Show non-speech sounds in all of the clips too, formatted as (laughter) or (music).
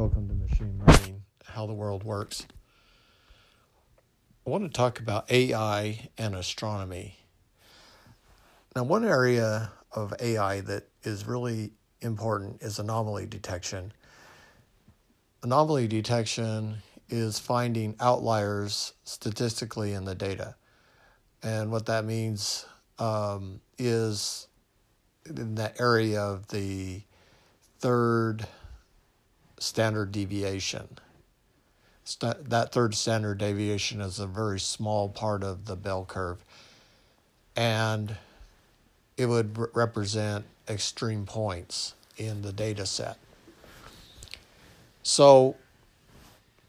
Welcome to Machine Learning, how the world works. I want to talk about AI and astronomy. Now, one area of AI that is really important is anomaly detection. Anomaly detection is finding outliers statistically in the data. And what that means um, is in that area of the third standard deviation. St- that third standard deviation is a very small part of the bell curve. And it would re- represent extreme points in the data set. So,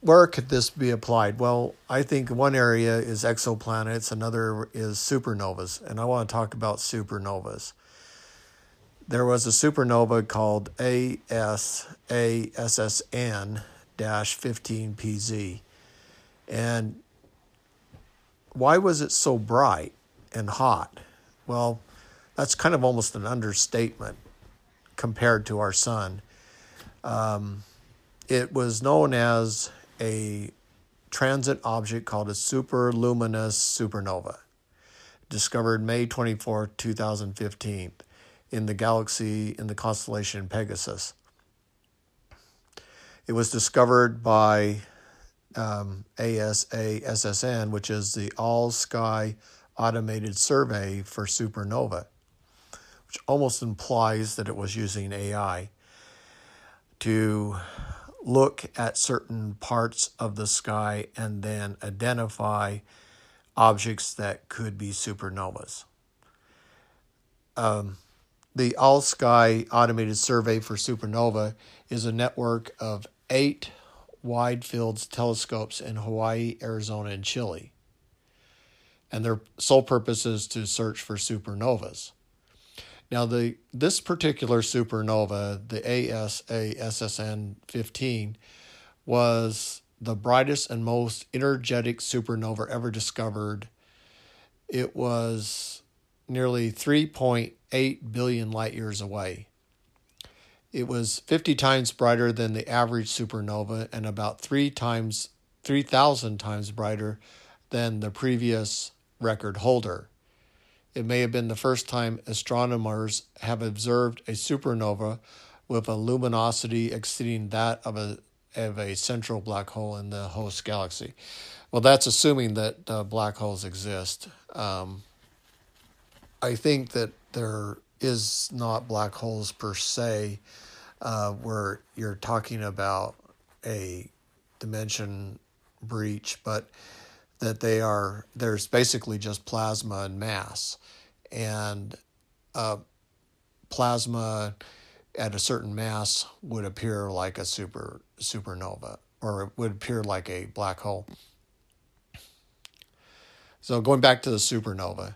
where could this be applied? Well, I think one area is exoplanets, another is supernovas, and I want to talk about supernovas. There was a supernova called ASASSN 15PZ. And why was it so bright and hot? Well, that's kind of almost an understatement compared to our sun. Um, it was known as a transient object called a superluminous supernova, discovered May 24, 2015, in the galaxy in the constellation Pegasus. It was discovered by um, ASASSN, which is the All Sky Automated Survey for Supernova, which almost implies that it was using AI to look at certain parts of the sky and then identify objects that could be supernovas. Um, the All Sky Automated Survey for Supernova is a network of eight wide field telescopes in Hawaii, Arizona, and Chile. And their sole purpose is to search for supernovas. Now, the this particular supernova, the ASASSN 15, was the brightest and most energetic supernova ever discovered. It was nearly 3.8 billion light years away. It was 50 times brighter than the average supernova and about 3 times 3,000 times brighter than the previous record holder. It may have been the first time astronomers have observed a supernova with a luminosity exceeding that of a of a central black hole in the host galaxy. Well, that's assuming that uh, black holes exist. Um, I think that there is not black holes per se, uh, where you're talking about a dimension breach, but that they are there's basically just plasma and mass and uh, plasma at a certain mass would appear like a super supernova or it would appear like a black hole. So going back to the supernova,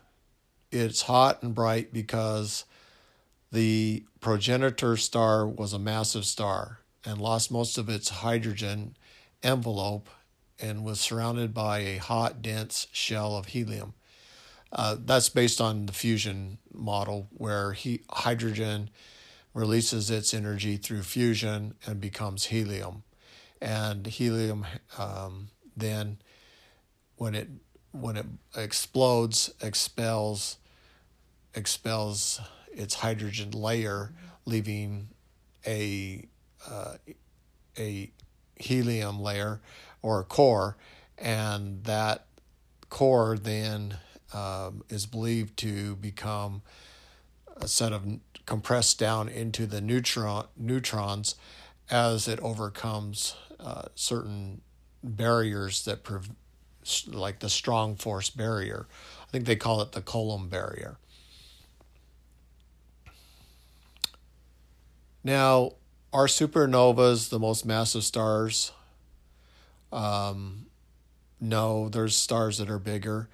it's hot and bright because the progenitor star was a massive star and lost most of its hydrogen envelope and was surrounded by a hot, dense shell of helium. Uh, that's based on the fusion model where he, hydrogen releases its energy through fusion and becomes helium. And helium um, then, when it when it explodes, expels expels its hydrogen layer, leaving a uh, a helium layer or a core, and that core then um, is believed to become a set of compressed down into the neutron neutrons as it overcomes uh, certain barriers that like the strong force barrier. I think they call it the Coulomb barrier. Now, are supernovas the most massive stars? Um, no, there's stars that are bigger.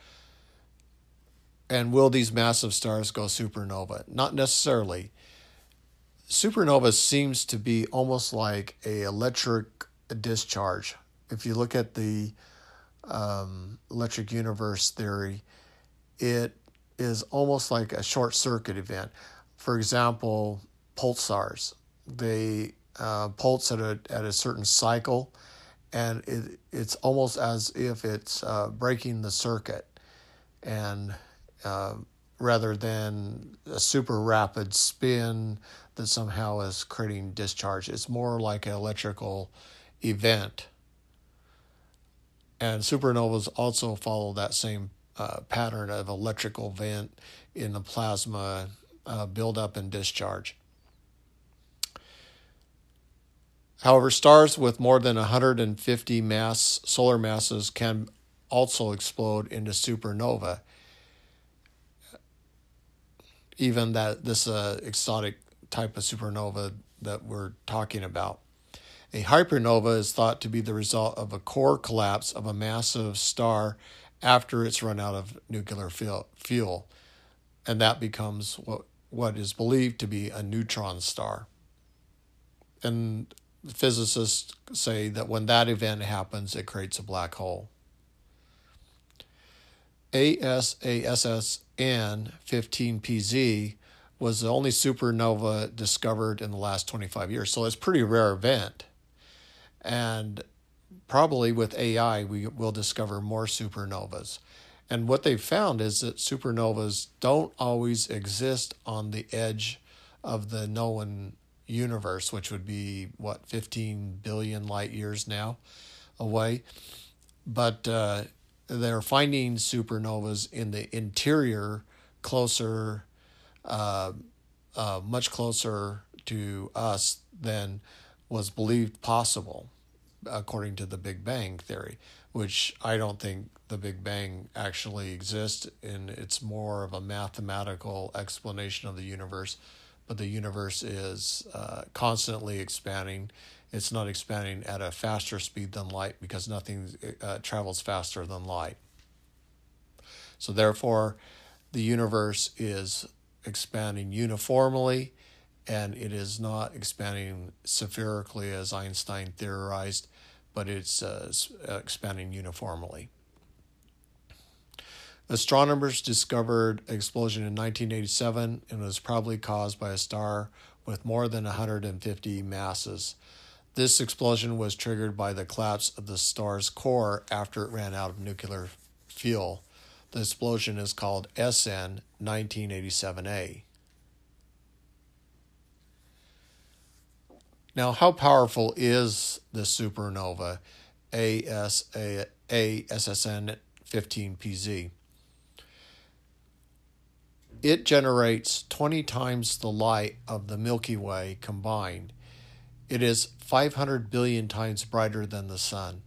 And will these massive stars go supernova? Not necessarily. Supernova seems to be almost like a electric discharge. If you look at the um, electric universe theory, it is almost like a short circuit event. For example, pulsars. They uh, pulse at a at a certain cycle, and it it's almost as if it's uh, breaking the circuit, and uh, rather than a super rapid spin that somehow is creating discharge, it's more like an electrical event. And supernovas also follow that same uh, pattern of electrical vent in the plasma uh, buildup and discharge. However, stars with more than 150 mass solar masses can also explode into supernova. Even that this uh, exotic type of supernova that we're talking about. A hypernova is thought to be the result of a core collapse of a massive star after it's run out of nuclear fuel, and that becomes what, what is believed to be a neutron star. And physicists say that when that event happens, it creates a black hole. ASASSN 15PZ was the only supernova discovered in the last 25 years, so it's a pretty rare event. And probably with AI, we will discover more supernovas. And what they've found is that supernovas don't always exist on the edge of the known universe, which would be, what, 15 billion light years now away. But uh, they're finding supernovas in the interior, closer, uh, uh, much closer to us than was believed possible according to the Big Bang theory, which I don't think the Big Bang actually exists, and it's more of a mathematical explanation of the universe. But the universe is uh, constantly expanding. It's not expanding at a faster speed than light because nothing uh, travels faster than light. So, therefore, the universe is expanding uniformly and it is not expanding spherically as Einstein theorized, but it's uh, uh, expanding uniformly. Astronomers discovered an explosion in 1987 and was probably caused by a star with more than 150 masses. This explosion was triggered by the collapse of the star's core after it ran out of nuclear fuel. The explosion is called SN 1987A. Now, how powerful is the supernova ASASSN 15PZ? It generates 20 times the light of the Milky Way combined. It is 500 billion times brighter than the sun.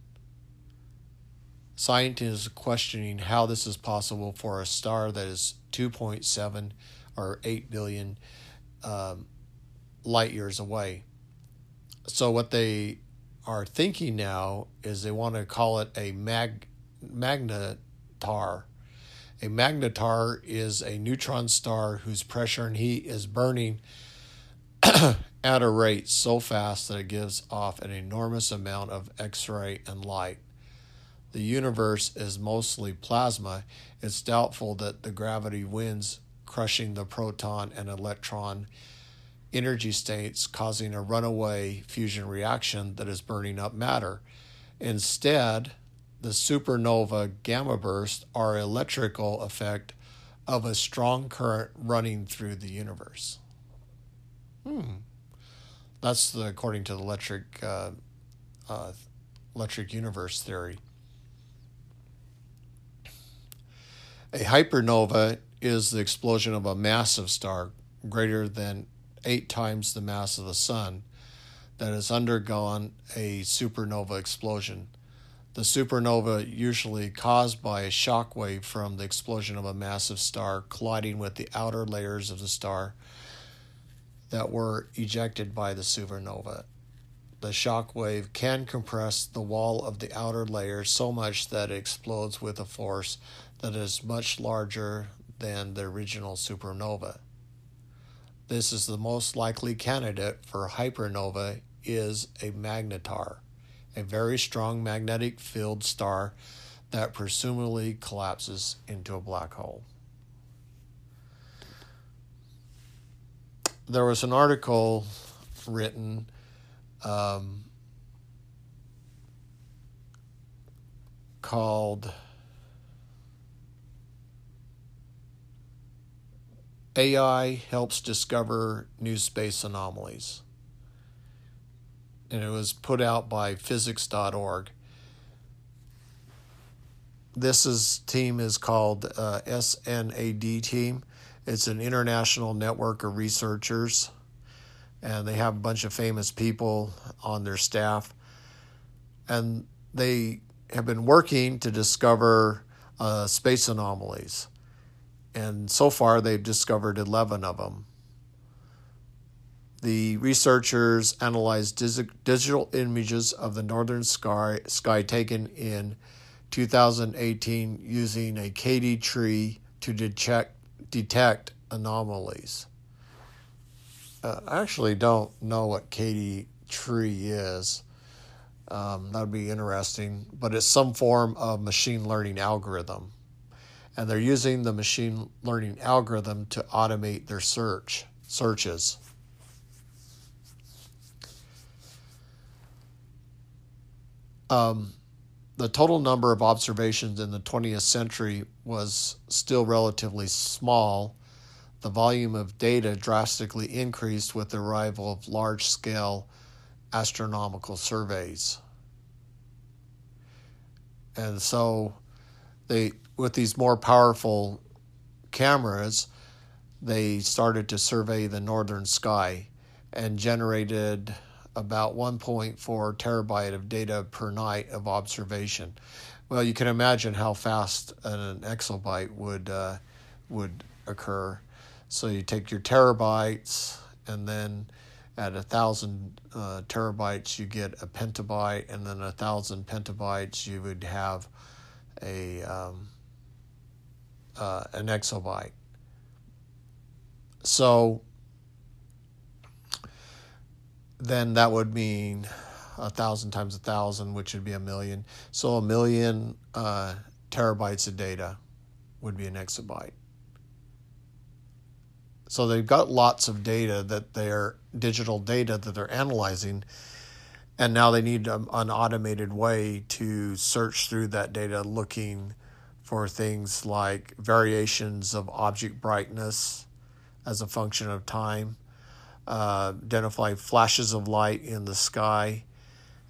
Scientists are questioning how this is possible for a star that is 2.7 or 8 billion um, light years away so what they are thinking now is they want to call it a mag magnetar. A magnetar is a neutron star whose pressure and heat is burning (clears throat) at a rate so fast that it gives off an enormous amount of X ray and light. The universe is mostly plasma. It's doubtful that the gravity wins, crushing the proton and electron energy states causing a runaway fusion reaction that is burning up matter. Instead, the supernova gamma bursts are electrical effect of a strong current running through the universe. Hmm. That's the, according to the electric uh, uh, electric universe theory. A hypernova is the explosion of a massive star greater than eight times the mass of the Sun that has undergone a supernova explosion. The supernova usually caused by a shock wave from the explosion of a massive star colliding with the outer layers of the star that were ejected by the supernova. The shock wave can compress the wall of the outer layer so much that it explodes with a force that is much larger than the original supernova. This is the most likely candidate for hypernova is a magnetar, a very strong magnetic field star that presumably collapses into a black hole. There was an article written um, called AI Helps Discover New Space Anomalies. And it was put out by physics.org. This is team is called uh, SNAD team. It's an international network of researchers, and they have a bunch of famous people on their staff. And they have been working to discover uh, space anomalies. And so far, they've discovered 11 of them. The researchers analyzed digital images of the northern sky, sky taken in 2018 using a KD tree to detect, detect anomalies. Uh, I actually don't know what KD tree is. Um, that would be interesting, but it's some form of machine learning algorithm. And they're using the machine learning algorithm to automate their search searches. Um, the total number of observations in the 20th century was still relatively small. The volume of data drastically increased with the arrival of large scale astronomical surveys. And so they with these more powerful cameras, they started to survey the northern sky and generated about 1.4 terabyte of data per night of observation. Well, you can imagine how fast an exabyte would uh, would occur. So you take your terabytes, and then at a thousand uh, terabytes you get a petabyte, and then a thousand petabytes you would have a um, uh, an exabyte. So then that would mean a thousand times a thousand, which would be a million. So a million uh, terabytes of data would be an exabyte. So they've got lots of data that they're digital data that they're analyzing, and now they need an automated way to search through that data looking for things like variations of object brightness as a function of time uh, identify flashes of light in the sky,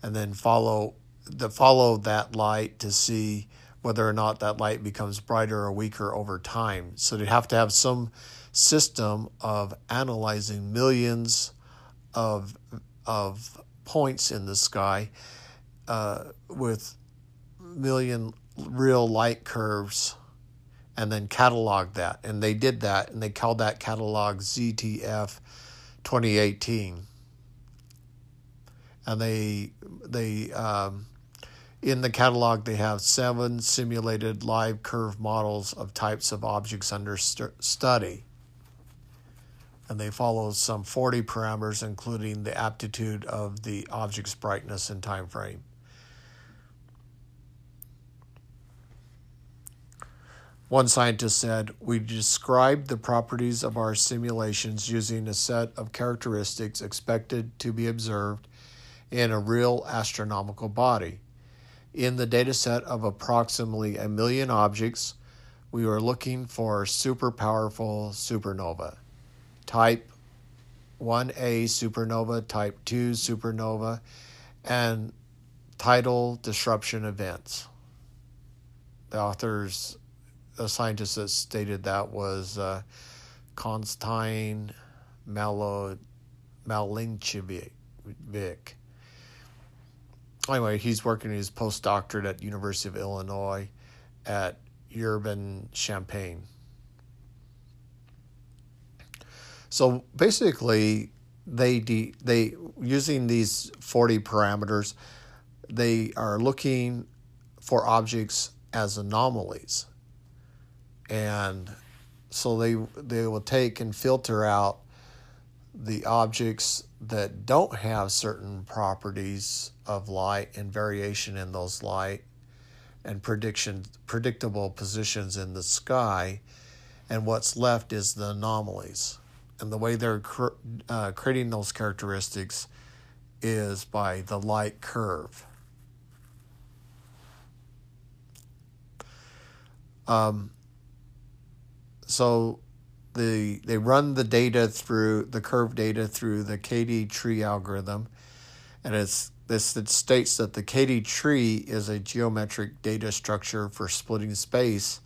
and then follow the follow that light to see whether or not that light becomes brighter or weaker over time. So they have to have some system of analyzing millions of of points in the sky uh, with million real light curves and then catalog that. And they did that and they called that catalog ZTF 2018, and they they um, in the catalog they have seven simulated light curve models of types of objects under st- study, and they follow some 40 parameters, including the aptitude of the object's brightness and time frame. One scientist said, We described the properties of our simulations using a set of characteristics expected to be observed in a real astronomical body. In the dataset of approximately a million objects, we were looking for super powerful supernova. Type 1A supernova, type 2 supernova, and tidal disruption events. The authors a scientist that stated that was uh, Konstantin Malinchevich. Anyway, he's working his postdoctorate at University of Illinois at Urban Champaign. So basically, they de- they using these forty parameters, they are looking for objects as anomalies and so they they will take and filter out the objects that don't have certain properties of light and variation in those light and prediction predictable positions in the sky and what's left is the anomalies and the way they're uh, creating those characteristics is by the light curve. Um, so the they run the data through the curve data through the KD tree algorithm, and it's this it states that the KD tree is a geometric data structure for splitting space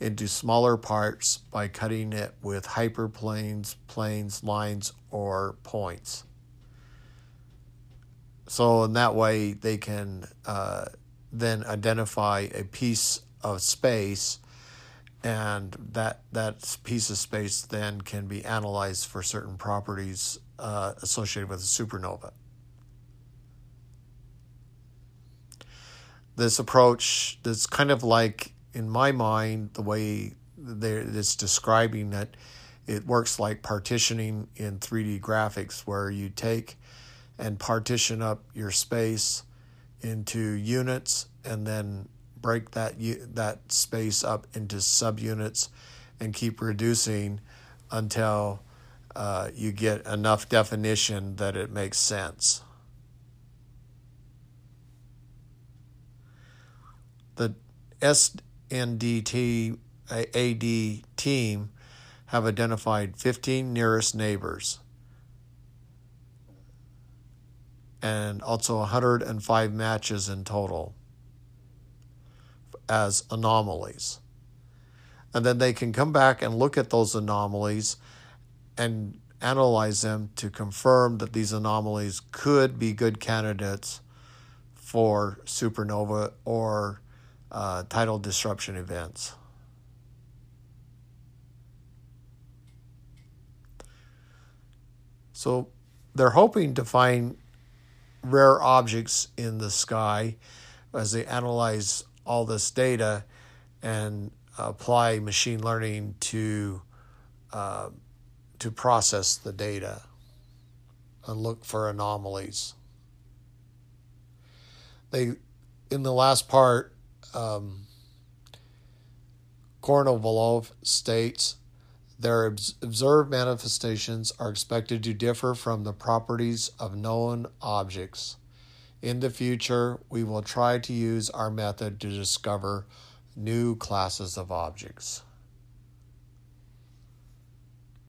into smaller parts by cutting it with hyperplanes, planes, lines, or points. So in that way, they can uh, then identify a piece of space, and that that piece of space then can be analyzed for certain properties uh, associated with a supernova. This approach that's kind of like in my mind, the way it's describing it, it works like partitioning in 3D graphics, where you take and partition up your space into units and then break that that space up into subunits and keep reducing until uh, you get enough definition that it makes sense. The S NDT AD team have identified 15 nearest neighbors and also 105 matches in total as anomalies. And then they can come back and look at those anomalies and analyze them to confirm that these anomalies could be good candidates for supernova or uh, tidal disruption events. So they're hoping to find rare objects in the sky as they analyze all this data and apply machine learning to uh, to process the data and look for anomalies. They in the last part um, Kornovalov states their observed manifestations are expected to differ from the properties of known objects. In the future, we will try to use our method to discover new classes of objects.